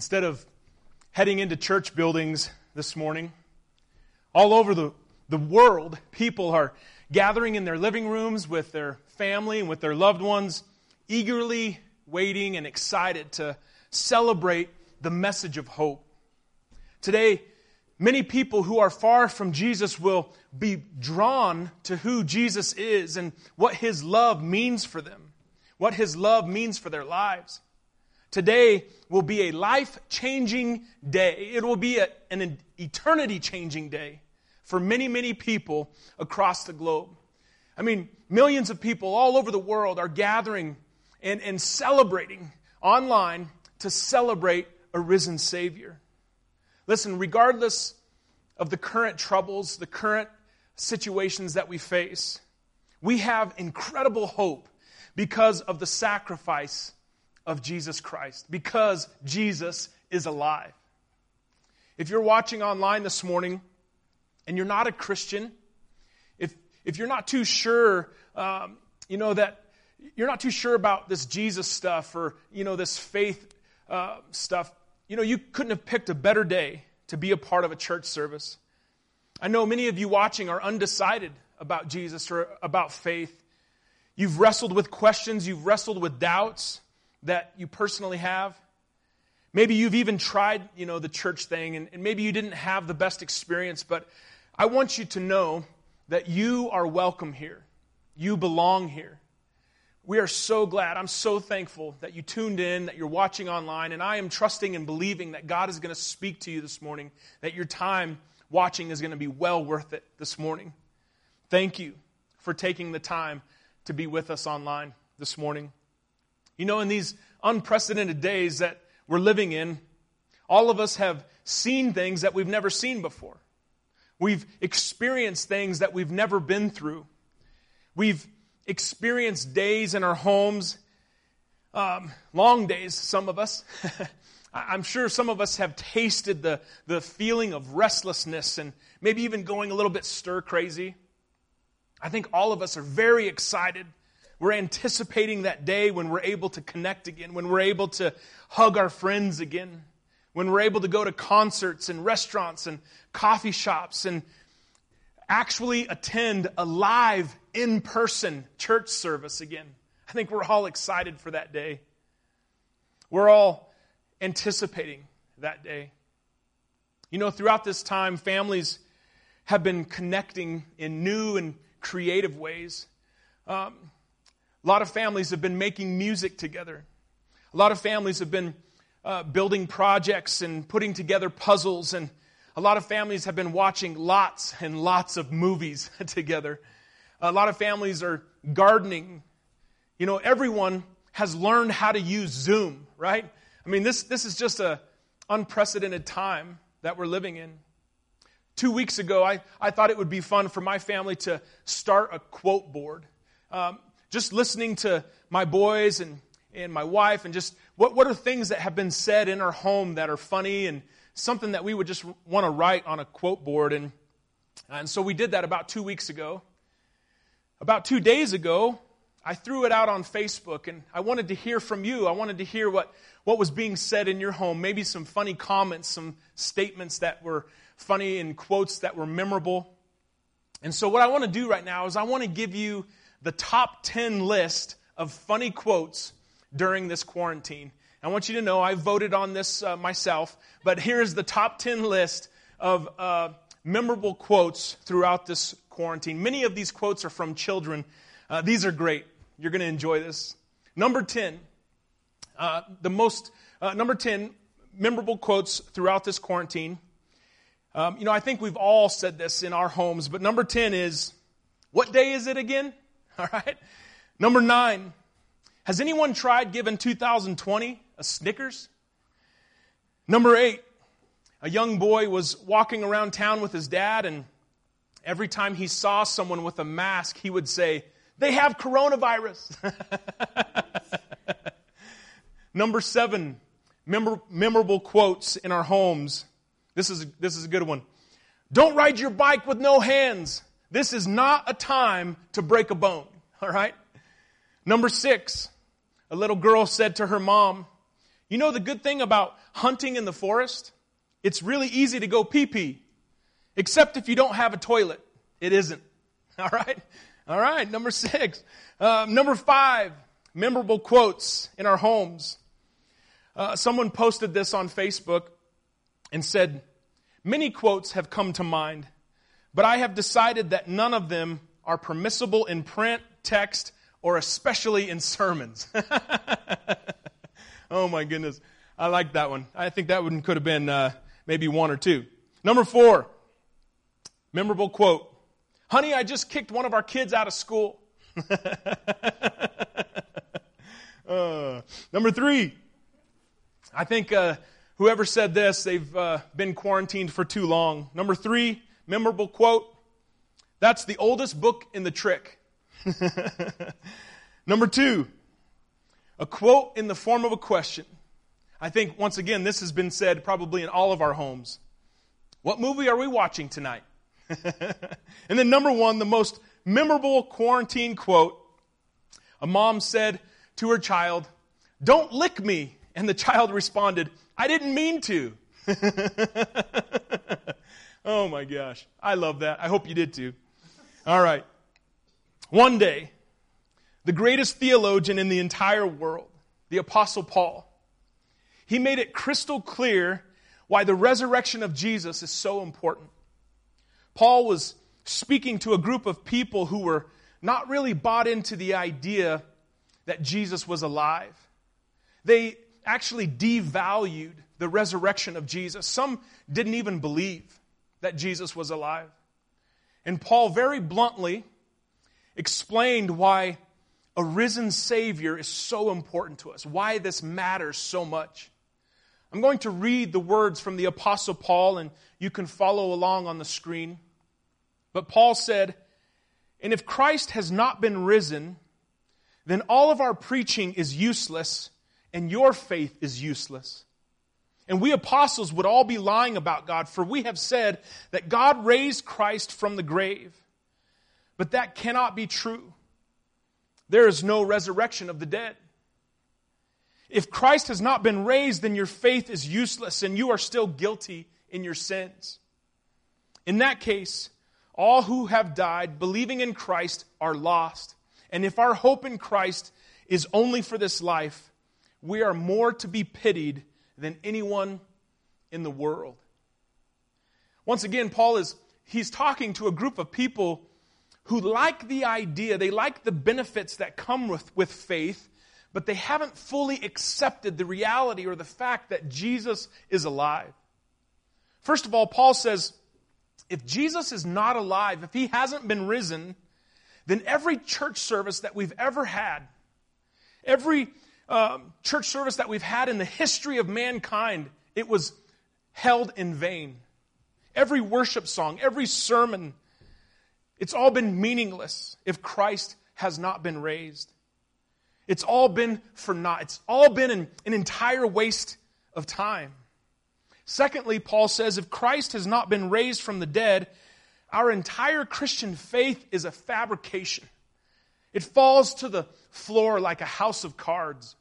Instead of heading into church buildings this morning, all over the, the world, people are gathering in their living rooms with their family and with their loved ones, eagerly waiting and excited to celebrate the message of hope. Today, many people who are far from Jesus will be drawn to who Jesus is and what his love means for them, what his love means for their lives. Today will be a life changing day. It will be a, an eternity changing day for many, many people across the globe. I mean, millions of people all over the world are gathering and, and celebrating online to celebrate a risen Savior. Listen, regardless of the current troubles, the current situations that we face, we have incredible hope because of the sacrifice of Jesus Christ, because Jesus is alive. If you're watching online this morning and you're not a Christian, if, if you're not too sure, um, you know, that you're not too sure about this Jesus stuff or, you know, this faith uh, stuff, you know, you couldn't have picked a better day to be a part of a church service. I know many of you watching are undecided about Jesus or about faith. You've wrestled with questions, you've wrestled with doubts that you personally have. Maybe you've even tried, you know, the church thing, and, and maybe you didn't have the best experience, but I want you to know that you are welcome here. You belong here. We are so glad. I'm so thankful that you tuned in, that you're watching online, and I am trusting and believing that God is going to speak to you this morning, that your time watching is going to be well worth it this morning. Thank you for taking the time to be with us online this morning. You know, in these unprecedented days that we're living in, all of us have seen things that we've never seen before. We've experienced things that we've never been through. We've experienced days in our homes, um, long days, some of us. I'm sure some of us have tasted the, the feeling of restlessness and maybe even going a little bit stir crazy. I think all of us are very excited. We're anticipating that day when we're able to connect again, when we're able to hug our friends again, when we're able to go to concerts and restaurants and coffee shops and actually attend a live in person church service again. I think we're all excited for that day. We're all anticipating that day. You know, throughout this time, families have been connecting in new and creative ways. Um, a lot of families have been making music together. A lot of families have been uh, building projects and putting together puzzles. And a lot of families have been watching lots and lots of movies together. A lot of families are gardening. You know, everyone has learned how to use Zoom, right? I mean, this, this is just an unprecedented time that we're living in. Two weeks ago, I, I thought it would be fun for my family to start a quote board. Um, just listening to my boys and, and my wife, and just what, what are things that have been said in our home that are funny and something that we would just want to write on a quote board. And, and so we did that about two weeks ago. About two days ago, I threw it out on Facebook and I wanted to hear from you. I wanted to hear what, what was being said in your home. Maybe some funny comments, some statements that were funny and quotes that were memorable. And so, what I want to do right now is I want to give you the top 10 list of funny quotes during this quarantine. I want you to know I voted on this uh, myself, but here's the top 10 list of uh, memorable quotes throughout this quarantine. Many of these quotes are from children. Uh, these are great. You're going to enjoy this. Number 10, uh, the most, uh, number 10, memorable quotes throughout this quarantine. Um, you know, I think we've all said this in our homes, but number 10 is, what day is it again? All right. Number nine, has anyone tried giving 2020 a Snickers? Number eight, a young boy was walking around town with his dad, and every time he saw someone with a mask, he would say, They have coronavirus. Number seven, memor- memorable quotes in our homes. This is, this is a good one. Don't ride your bike with no hands. This is not a time to break a bone. All right? Number six, a little girl said to her mom, You know the good thing about hunting in the forest? It's really easy to go pee pee, except if you don't have a toilet. It isn't. All right? All right, number six. Uh, number five, memorable quotes in our homes. Uh, someone posted this on Facebook and said, Many quotes have come to mind, but I have decided that none of them are permissible in print, text, or especially in sermons. oh my goodness. I like that one. I think that one could have been uh, maybe one or two. Number four, memorable quote Honey, I just kicked one of our kids out of school. uh, number three, I think uh, whoever said this, they've uh, been quarantined for too long. Number three, memorable quote that's the oldest book in the trick. Number two, a quote in the form of a question. I think, once again, this has been said probably in all of our homes. What movie are we watching tonight? and then, number one, the most memorable quarantine quote. A mom said to her child, Don't lick me. And the child responded, I didn't mean to. Oh my gosh. I love that. I hope you did too. All right. One day, the greatest theologian in the entire world, the Apostle Paul, he made it crystal clear why the resurrection of Jesus is so important. Paul was speaking to a group of people who were not really bought into the idea that Jesus was alive. They actually devalued the resurrection of Jesus. Some didn't even believe that Jesus was alive. And Paul very bluntly explained why a risen Savior is so important to us, why this matters so much. I'm going to read the words from the Apostle Paul, and you can follow along on the screen. But Paul said, And if Christ has not been risen, then all of our preaching is useless, and your faith is useless. And we apostles would all be lying about God, for we have said that God raised Christ from the grave. But that cannot be true. There is no resurrection of the dead. If Christ has not been raised, then your faith is useless and you are still guilty in your sins. In that case, all who have died believing in Christ are lost. And if our hope in Christ is only for this life, we are more to be pitied than anyone in the world. Once again, Paul is he's talking to a group of people who like the idea, they like the benefits that come with, with faith, but they haven't fully accepted the reality or the fact that Jesus is alive. First of all, Paul says, if Jesus is not alive, if he hasn't been risen, then every church service that we've ever had, every um, church service that we've had in the history of mankind, it was held in vain. Every worship song, every sermon, it's all been meaningless if Christ has not been raised. It's all been for naught. It's all been an, an entire waste of time. Secondly, Paul says if Christ has not been raised from the dead, our entire Christian faith is a fabrication. It falls to the floor like a house of cards.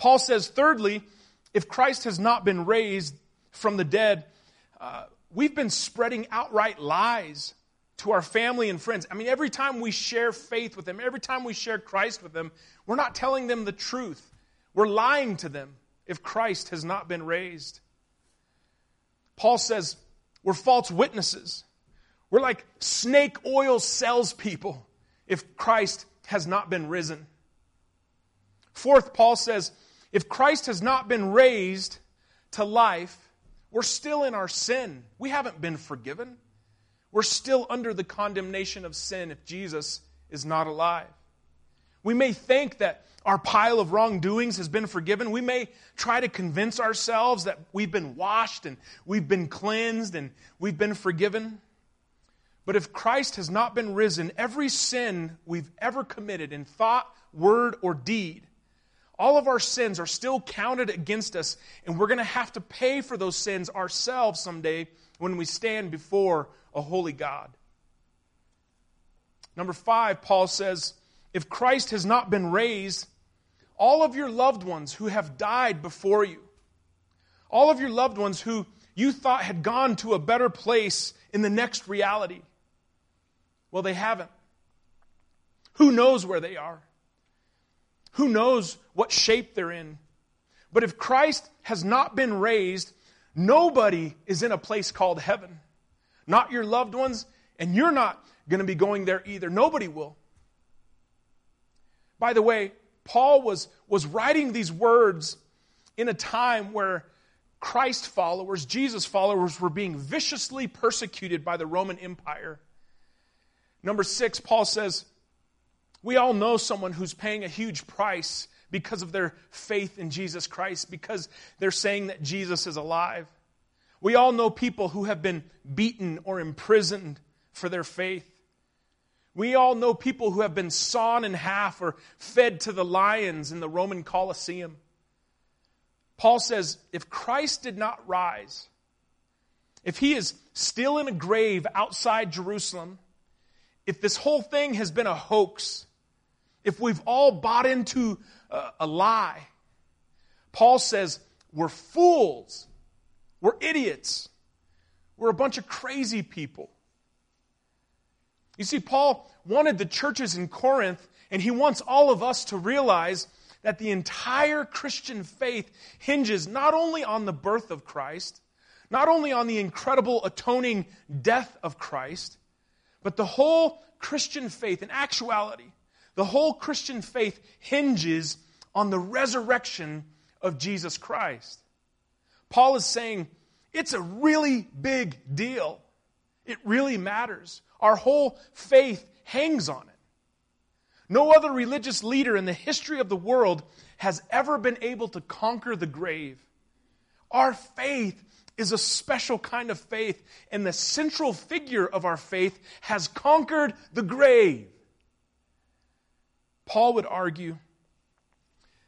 Paul says, thirdly, if Christ has not been raised from the dead, uh, we've been spreading outright lies to our family and friends. I mean, every time we share faith with them, every time we share Christ with them, we're not telling them the truth. We're lying to them if Christ has not been raised. Paul says we're false witnesses. We're like snake oil salespeople if Christ has not been risen. Fourth, Paul says if Christ has not been raised to life, we're still in our sin. We haven't been forgiven. We're still under the condemnation of sin if Jesus is not alive. We may think that our pile of wrongdoings has been forgiven. We may try to convince ourselves that we've been washed and we've been cleansed and we've been forgiven. But if Christ has not been risen, every sin we've ever committed in thought, word, or deed all of our sins are still counted against us, and we're going to have to pay for those sins ourselves someday when we stand before a holy God. Number five, Paul says, if Christ has not been raised, all of your loved ones who have died before you, all of your loved ones who you thought had gone to a better place in the next reality. Well, they haven't. Who knows where they are? Who knows what shape they're in? But if Christ has not been raised, nobody is in a place called heaven. Not your loved ones, and you're not going to be going there either. Nobody will. By the way, Paul was, was writing these words in a time where Christ followers, Jesus followers, were being viciously persecuted by the Roman Empire. Number six, Paul says, We all know someone who's paying a huge price because of their faith in Jesus Christ, because they're saying that Jesus is alive. We all know people who have been beaten or imprisoned for their faith. We all know people who have been sawn in half or fed to the lions in the Roman Colosseum. Paul says if Christ did not rise, if he is still in a grave outside Jerusalem, if this whole thing has been a hoax, if we've all bought into a, a lie, Paul says we're fools, we're idiots, we're a bunch of crazy people. You see, Paul wanted the churches in Corinth, and he wants all of us to realize that the entire Christian faith hinges not only on the birth of Christ, not only on the incredible atoning death of Christ, but the whole Christian faith, in actuality, the whole Christian faith hinges on the resurrection of Jesus Christ. Paul is saying it's a really big deal. It really matters. Our whole faith hangs on it. No other religious leader in the history of the world has ever been able to conquer the grave. Our faith is a special kind of faith, and the central figure of our faith has conquered the grave. Paul would argue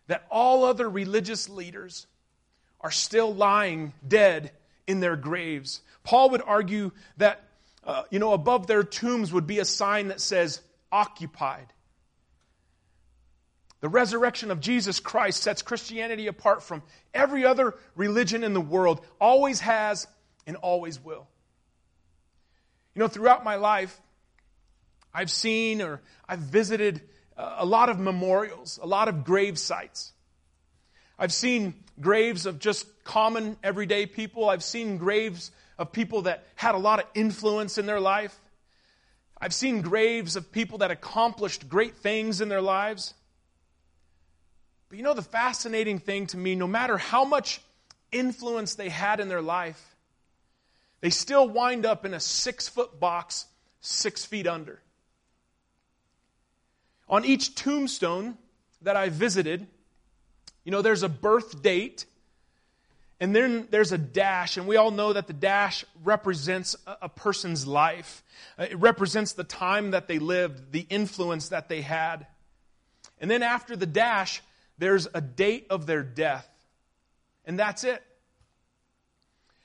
that all other religious leaders are still lying dead in their graves. Paul would argue that uh, you know, above their tombs would be a sign that says, occupied. The resurrection of Jesus Christ sets Christianity apart from every other religion in the world, always has and always will. You know, throughout my life, I've seen or I've visited a lot of memorials, a lot of grave sites. I've seen graves of just common, everyday people. I've seen graves of people that had a lot of influence in their life. I've seen graves of people that accomplished great things in their lives. But you know, the fascinating thing to me, no matter how much influence they had in their life, they still wind up in a six foot box, six feet under. On each tombstone that I visited, you know, there's a birth date and then there's a dash, and we all know that the dash represents a person's life. Uh, it represents the time that they lived, the influence that they had. And then after the dash, there's a date of their death. And that's it.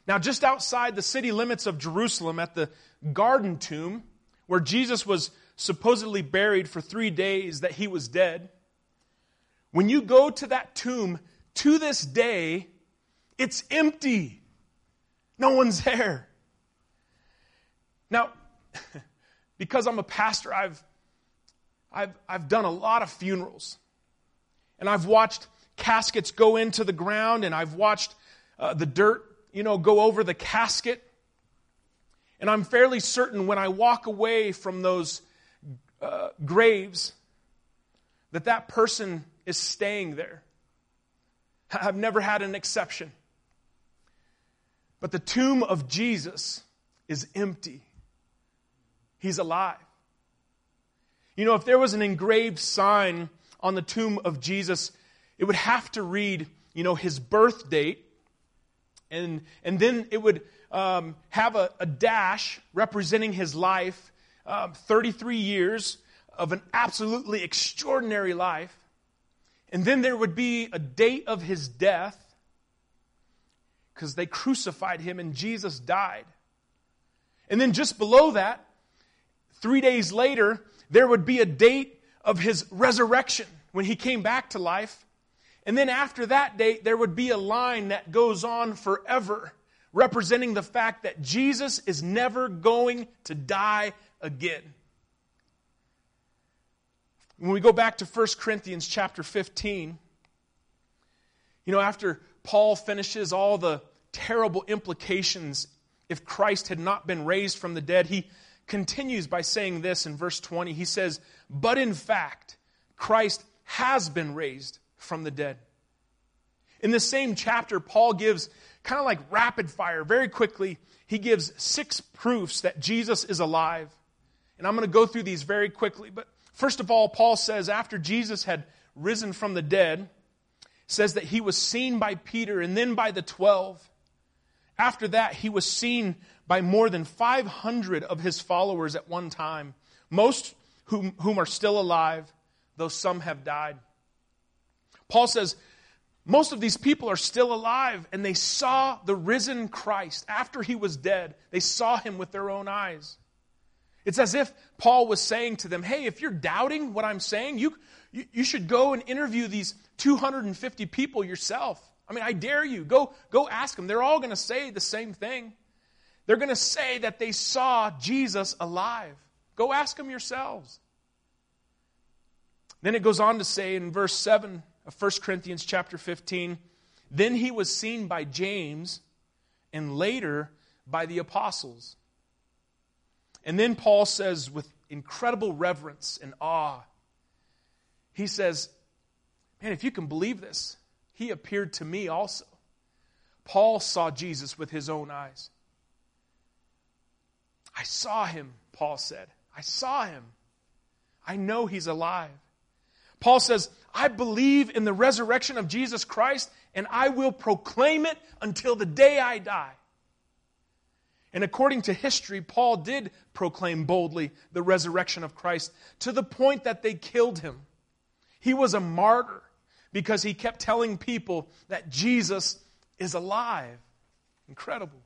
Now, just outside the city limits of Jerusalem, at the garden tomb, where Jesus was supposedly buried for three days that he was dead, when you go to that tomb, to this day, it's empty. No one's there. Now, because I'm a pastor, I've, I've, I've done a lot of funerals. And I've watched caskets go into the ground, and I've watched uh, the dirt, you know, go over the casket. And I'm fairly certain when I walk away from those uh, graves that that person is staying there. I've never had an exception. But the tomb of Jesus is empty. He's alive. You know, if there was an engraved sign on the tomb of Jesus, it would have to read, you know, his birth date, and, and then it would um, have a, a, dash representing his life, um, 33 years of an absolutely extraordinary life. And then there would be a date of his death, because they crucified him and Jesus died. And then just below that, three days later, there would be a date of his resurrection when he came back to life. And then after that date, there would be a line that goes on forever, representing the fact that Jesus is never going to die again. When we go back to 1 Corinthians chapter 15, you know, after Paul finishes all the terrible implications if Christ had not been raised from the dead, he continues by saying this in verse 20. He says, But in fact, Christ has been raised from the dead. In the same chapter, Paul gives kind of like rapid fire, very quickly, he gives six proofs that Jesus is alive. And I'm going to go through these very quickly. But first of all, Paul says after Jesus had risen from the dead, says that he was seen by Peter and then by the 12. After that, he was seen by more than 500 of his followers at one time, most whom, whom are still alive, though some have died. Paul says, most of these people are still alive and they saw the risen Christ after he was dead. They saw him with their own eyes. It's as if Paul was saying to them, Hey, if you're doubting what I'm saying, you, you, you should go and interview these 250 people yourself. I mean, I dare you. Go, go ask them. They're all going to say the same thing. They're going to say that they saw Jesus alive. Go ask them yourselves. Then it goes on to say in verse 7 of 1 Corinthians chapter 15 Then he was seen by James and later by the apostles. And then Paul says, with incredible reverence and awe, he says, Man, if you can believe this, he appeared to me also. Paul saw Jesus with his own eyes. I saw him, Paul said. I saw him. I know he's alive. Paul says, I believe in the resurrection of Jesus Christ and I will proclaim it until the day I die. And according to history, Paul did proclaim boldly the resurrection of Christ to the point that they killed him. He was a martyr because he kept telling people that Jesus is alive. Incredible.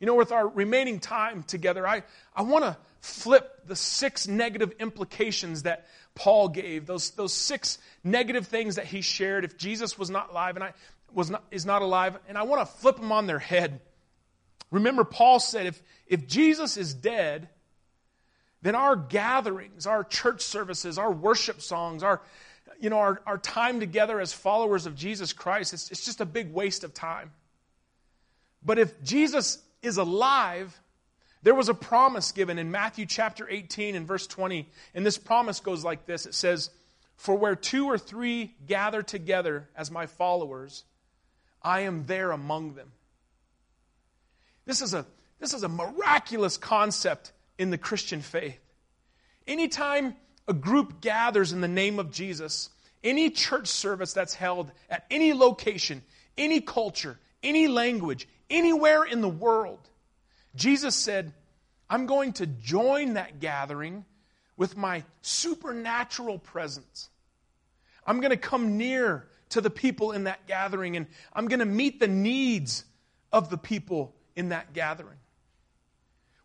You know, with our remaining time together, I, I want to flip the six negative implications that Paul gave, those, those six negative things that he shared if Jesus was not alive and I was not, is not alive, and I want to flip them on their head. Remember, Paul said if, if Jesus is dead, then our gatherings, our church services, our worship songs, our, you know, our, our time together as followers of Jesus Christ, it's, it's just a big waste of time. But if Jesus is alive, there was a promise given in Matthew chapter 18 and verse 20. And this promise goes like this it says, For where two or three gather together as my followers, I am there among them. This is a, this is a miraculous concept in the Christian faith. Anytime a group gathers in the name of Jesus, any church service that's held at any location, any culture, any language, anywhere in the world, Jesus said, I'm going to join that gathering with my supernatural presence. I'm going to come near to the people in that gathering and I'm going to meet the needs of the people in that gathering.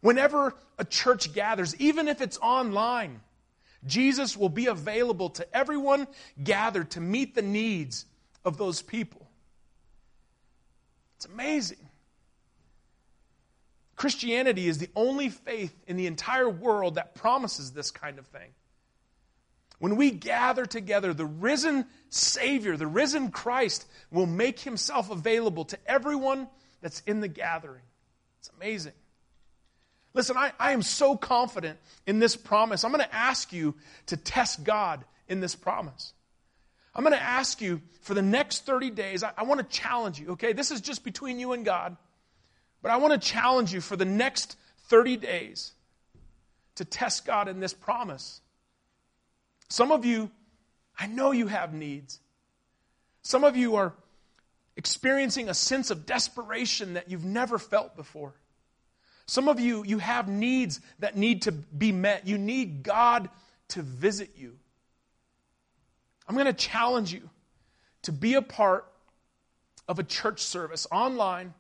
Whenever a church gathers, even if it's online, Jesus will be available to everyone gathered to meet the needs of those people. It's amazing. Christianity is the only faith in the entire world that promises this kind of thing. When we gather together, the risen Savior, the risen Christ, will make himself available to everyone that's in the gathering. It's amazing. Listen, I, I am so confident in this promise. I'm going to ask you to test God in this promise. I'm going to ask you for the next 30 days, I, I want to challenge you, okay? This is just between you and God. But I want to challenge you for the next 30 days to test God in this promise. Some of you, I know you have needs. Some of you are experiencing a sense of desperation that you've never felt before. Some of you, you have needs that need to be met. You need God to visit you. I'm going to challenge you to be a part of a church service online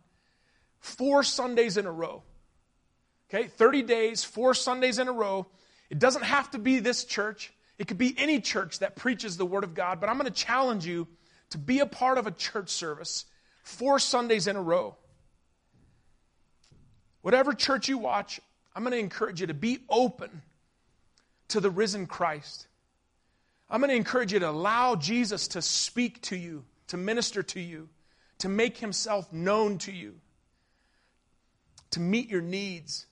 four Sundays in a row. Okay, 30 days, four Sundays in a row. It doesn't have to be this church. It could be any church that preaches the Word of God, but I'm going to challenge you to be a part of a church service four Sundays in a row. Whatever church you watch, I'm going to encourage you to be open to the risen Christ. I'm going to encourage you to allow Jesus to speak to you, to minister to you, to make himself known to you, to meet your needs.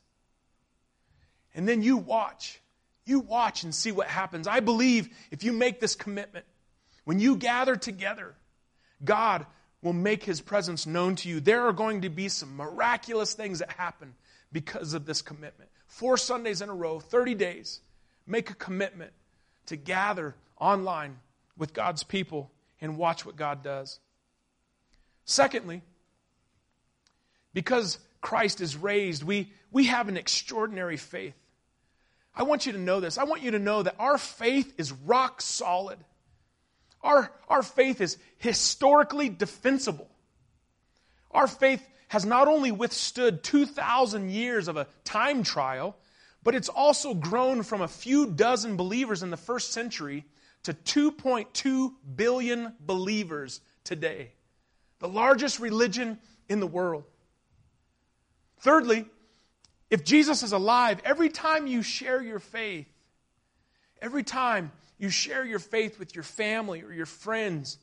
And then you watch. You watch and see what happens. I believe if you make this commitment, when you gather together, God will make his presence known to you. There are going to be some miraculous things that happen because of this commitment. Four Sundays in a row, 30 days, make a commitment to gather online with God's people and watch what God does. Secondly, because Christ is raised, we, we have an extraordinary faith. I want you to know this. I want you to know that our faith is rock solid. Our, our faith is historically defensible. Our faith has not only withstood 2,000 years of a time trial, but it's also grown from a few dozen believers in the first century to 2.2 billion believers today. The largest religion in the world. Thirdly, if Jesus is alive, every time you share your faith, every time you share your faith with your family or your friends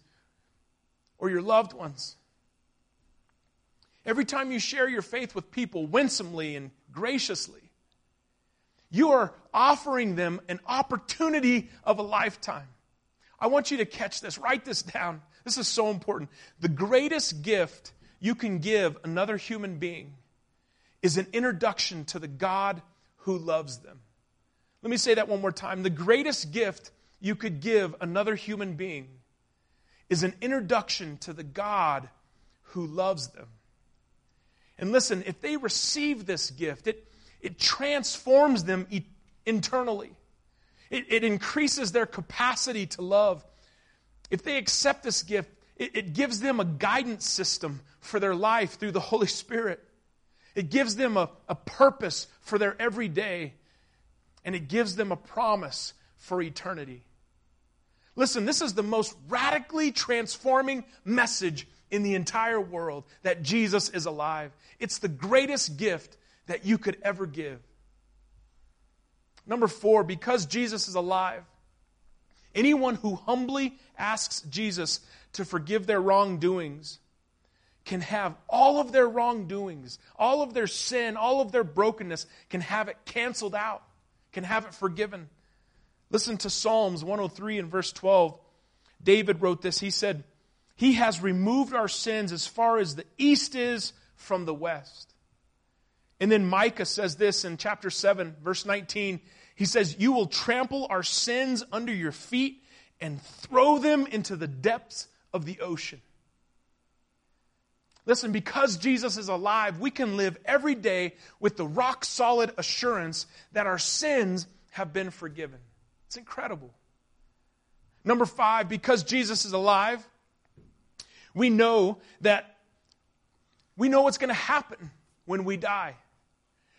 or your loved ones, every time you share your faith with people winsomely and graciously, you are offering them an opportunity of a lifetime. I want you to catch this, write this down. This is so important. The greatest gift you can give another human being is an introduction to the God who loves them. Let me say that one more time. The greatest gift you could give another human being is an introduction to the God who loves them. And listen, if they receive this gift, it, it transforms them e- internally. It, it, increases their capacity to love. If they accept this gift, it, it gives them a guidance system for their life through the Holy Spirit. It gives them a, a purpose for their everyday, and it gives them a promise for eternity. Listen, this is the most radically transforming message in the entire world that Jesus is alive. It's the greatest gift that you could ever give. Number four, because Jesus is alive, anyone who humbly asks Jesus to forgive their wrongdoings can have all of their wrongdoings, all of their sin, all of their brokenness, can have it canceled out, can have it forgiven. Listen to Psalms 103 and verse 12. David wrote this. He said, He has removed our sins as far as the east is from the west. And then Micah says this in chapter 7, verse 19. He says, You will trample our sins under your feet and throw them into the depths of the ocean. Listen, because Jesus is alive, we can live every day with the rock solid assurance that our sins have been forgiven. It's incredible. Number five, because Jesus is alive, we know that we know what's going to happen when we die.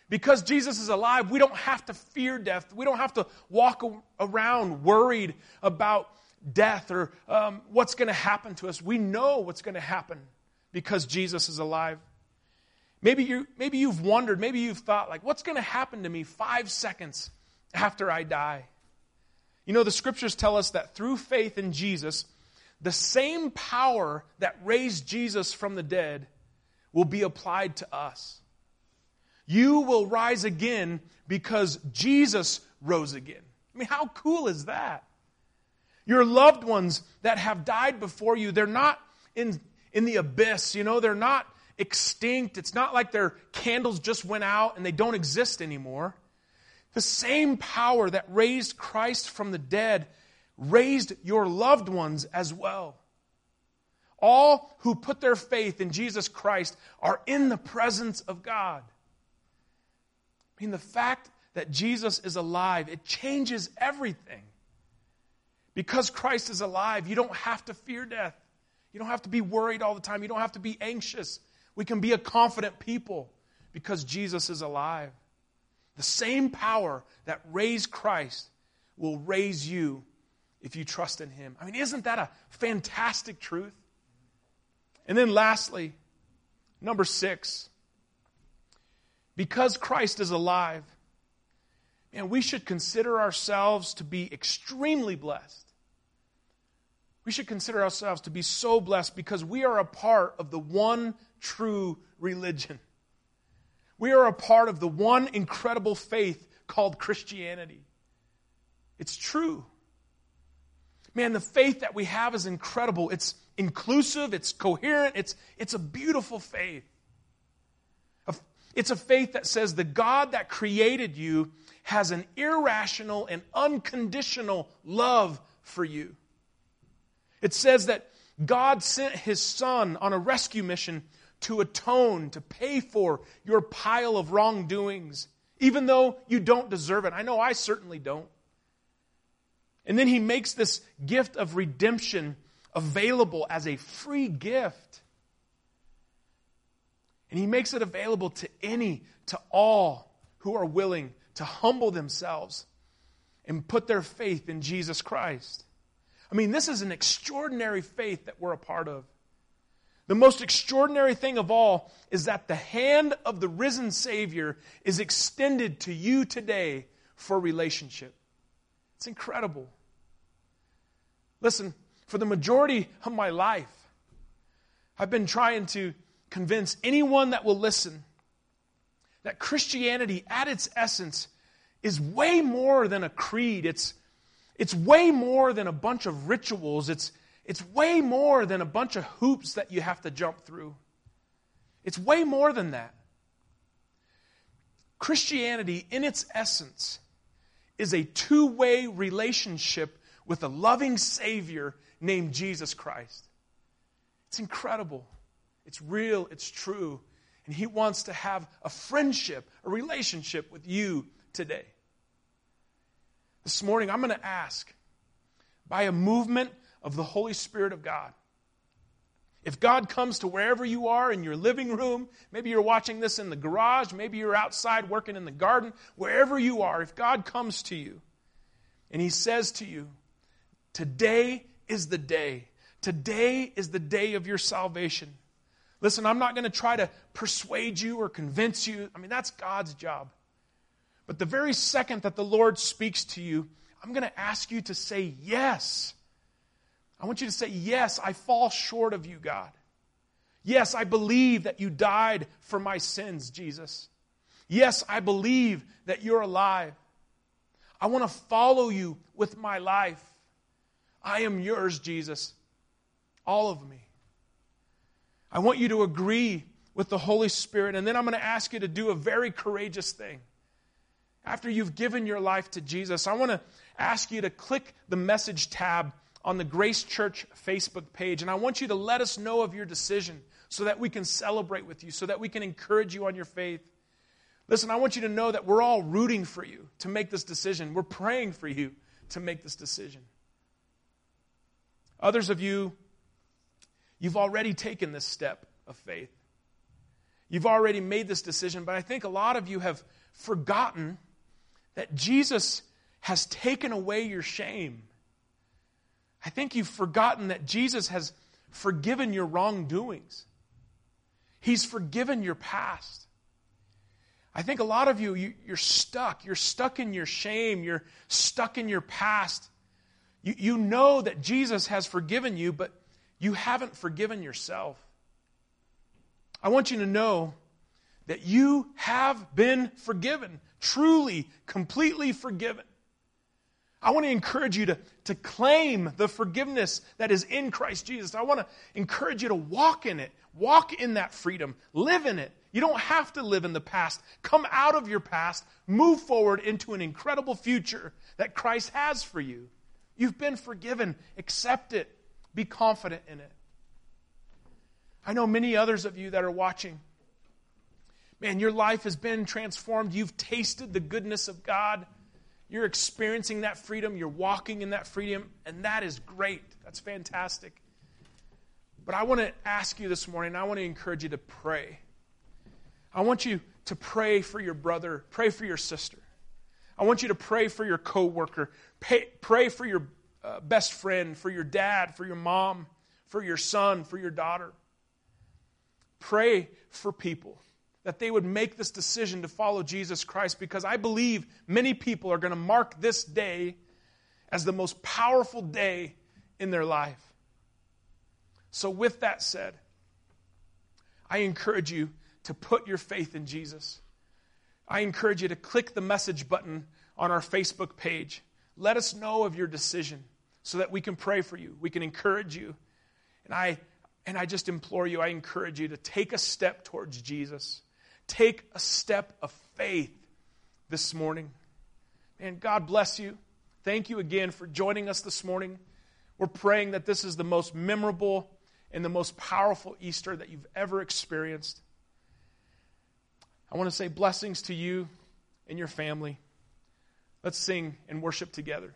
Because Jesus is alive, we don't have to fear death. We don't have to walk around worried about death or um, what's going to happen to us. We know what's going to happen because Jesus is alive. Maybe, you, maybe you've wondered, maybe you've thought, like, what's going to happen to me five seconds after I die? You know, the scriptures tell us that through faith in Jesus, the same power that raised Jesus from the dead will be applied to us. You will rise again because Jesus rose again. I mean, how cool is that? Your loved ones that have died before you, they're not in, in the abyss, you know, they're not extinct. It's not like their candles just went out and they don't exist anymore. The same power that raised Christ from the dead raised your loved ones as well. All who put their faith in Jesus Christ are in the presence of God. I mean, the fact that Jesus is alive, it changes everything. Because Christ is alive, you don't have to fear death. You don't have to be worried all the time. You don't have to be anxious. We can be a confident people because Jesus is alive. The same power that raised Christ will raise you if you trust in Him. I mean, isn't that a fantastic truth? And then lastly, number six, because Christ is alive, and we should consider ourselves to be extremely blessed. We should consider ourselves to be so blessed because we are a part of the one true religion. We are a part of the one incredible faith called Christianity. It's true. Man, the faith that we have is incredible. It's inclusive, it's coherent, it's, it's a beautiful faith. It's a faith that says the God that created you has an irrational and unconditional love for you. It says that God sent his son on a rescue mission to atone, to pay for your pile of wrongdoings, even though you don't deserve it. I know I certainly don't. And then he makes this gift of redemption available as a free gift. And he makes it available to any, to all who are willing to humble themselves and put their faith in Jesus Christ. I mean, this is an extraordinary faith that we're a part of. The most extraordinary thing of all is that the hand of the risen Savior is extended to you today for relationship. It's incredible. Listen, for the majority of my life, I've been trying to convince anyone that will listen that Christianity, at its essence, is way more than a creed. It's, it's way more than a bunch of rituals. It's, it's way more than a bunch of hoops that you have to jump through. It's way more than that. Christianity, in its essence, is a two way relationship with a loving Savior named Jesus Christ. It's incredible. It's real. It's true. And He wants to have a friendship, a relationship with you today. This morning, I'm going to ask by a movement of the Holy Spirit of God. If God comes to wherever you are in your living room, maybe you're watching this in the garage, maybe you're outside working in the garden, wherever you are, if God comes to you and He says to you, Today is the day. Today is the day of your salvation. Listen, I'm not going to try to persuade you or convince you. I mean, that's God's job. But the very second that the Lord speaks to you, I'm going to ask you to say yes. I want you to say, Yes, I fall short of you, God. Yes, I believe that you died for my sins, Jesus. Yes, I believe that you're alive. I want to follow you with my life. I am yours, Jesus. All of me. I want you to agree with the Holy Spirit, and then I'm going to ask you to do a very courageous thing. After you've given your life to Jesus, I want to ask you to click the message tab on the Grace Church Facebook page. And I want you to let us know of your decision so that we can celebrate with you, so that we can encourage you on your faith. Listen, I want you to know that we're all rooting for you to make this decision. We're praying for you to make this decision. Others of you, you've already taken this step of faith. You've already made this decision, but I think a lot of you have forgotten that Jesus has taken away your shame. I think you've forgotten that Jesus has forgiven your wrongdoings. He's forgiven your past. I think a lot of you, you are stuck. You're stuck in your shame. You're stuck in your past. You, you know that Jesus has forgiven you, but you haven't forgiven yourself. I want you to know that you have been forgiven, truly, completely forgiven. I want to encourage you to, to claim the forgiveness that is in Christ Jesus. I want to encourage you to walk in it, walk in that freedom, live in it. You don't have to live in the past. Come out of your past, move forward into an incredible future that Christ has for you. You've been forgiven. Accept it. Be confident in it. I know many others of you that are watching. Man, your life has been transformed. You've tasted the goodness of God. You're experiencing that freedom, you're walking in that freedom, and that is great. That's fantastic. But I want to ask you this morning, I want to encourage you to pray. I want you to pray for your brother, pray for your sister. I want you to pray for your coworker. Pay, pray for your uh, best friend, for your dad, for your mom, for your son, for your daughter. Pray for people that they would make this decision to follow Jesus Christ because I believe many people are going to mark this day as the most powerful day in their life. So, with that said, I encourage you to put your faith in Jesus. I encourage you to click the message button on our Facebook page. Let us know of your decision so that we can pray for you. We can encourage you. And I and I just implore you, I encourage you to take a step towards Jesus. Take a step of faith this morning. And God bless you. Thank you again for joining us this morning. We're praying that this is the most memorable and the most powerful Easter that you've ever experienced. I want to say blessings to you and your family. Let's sing and worship together.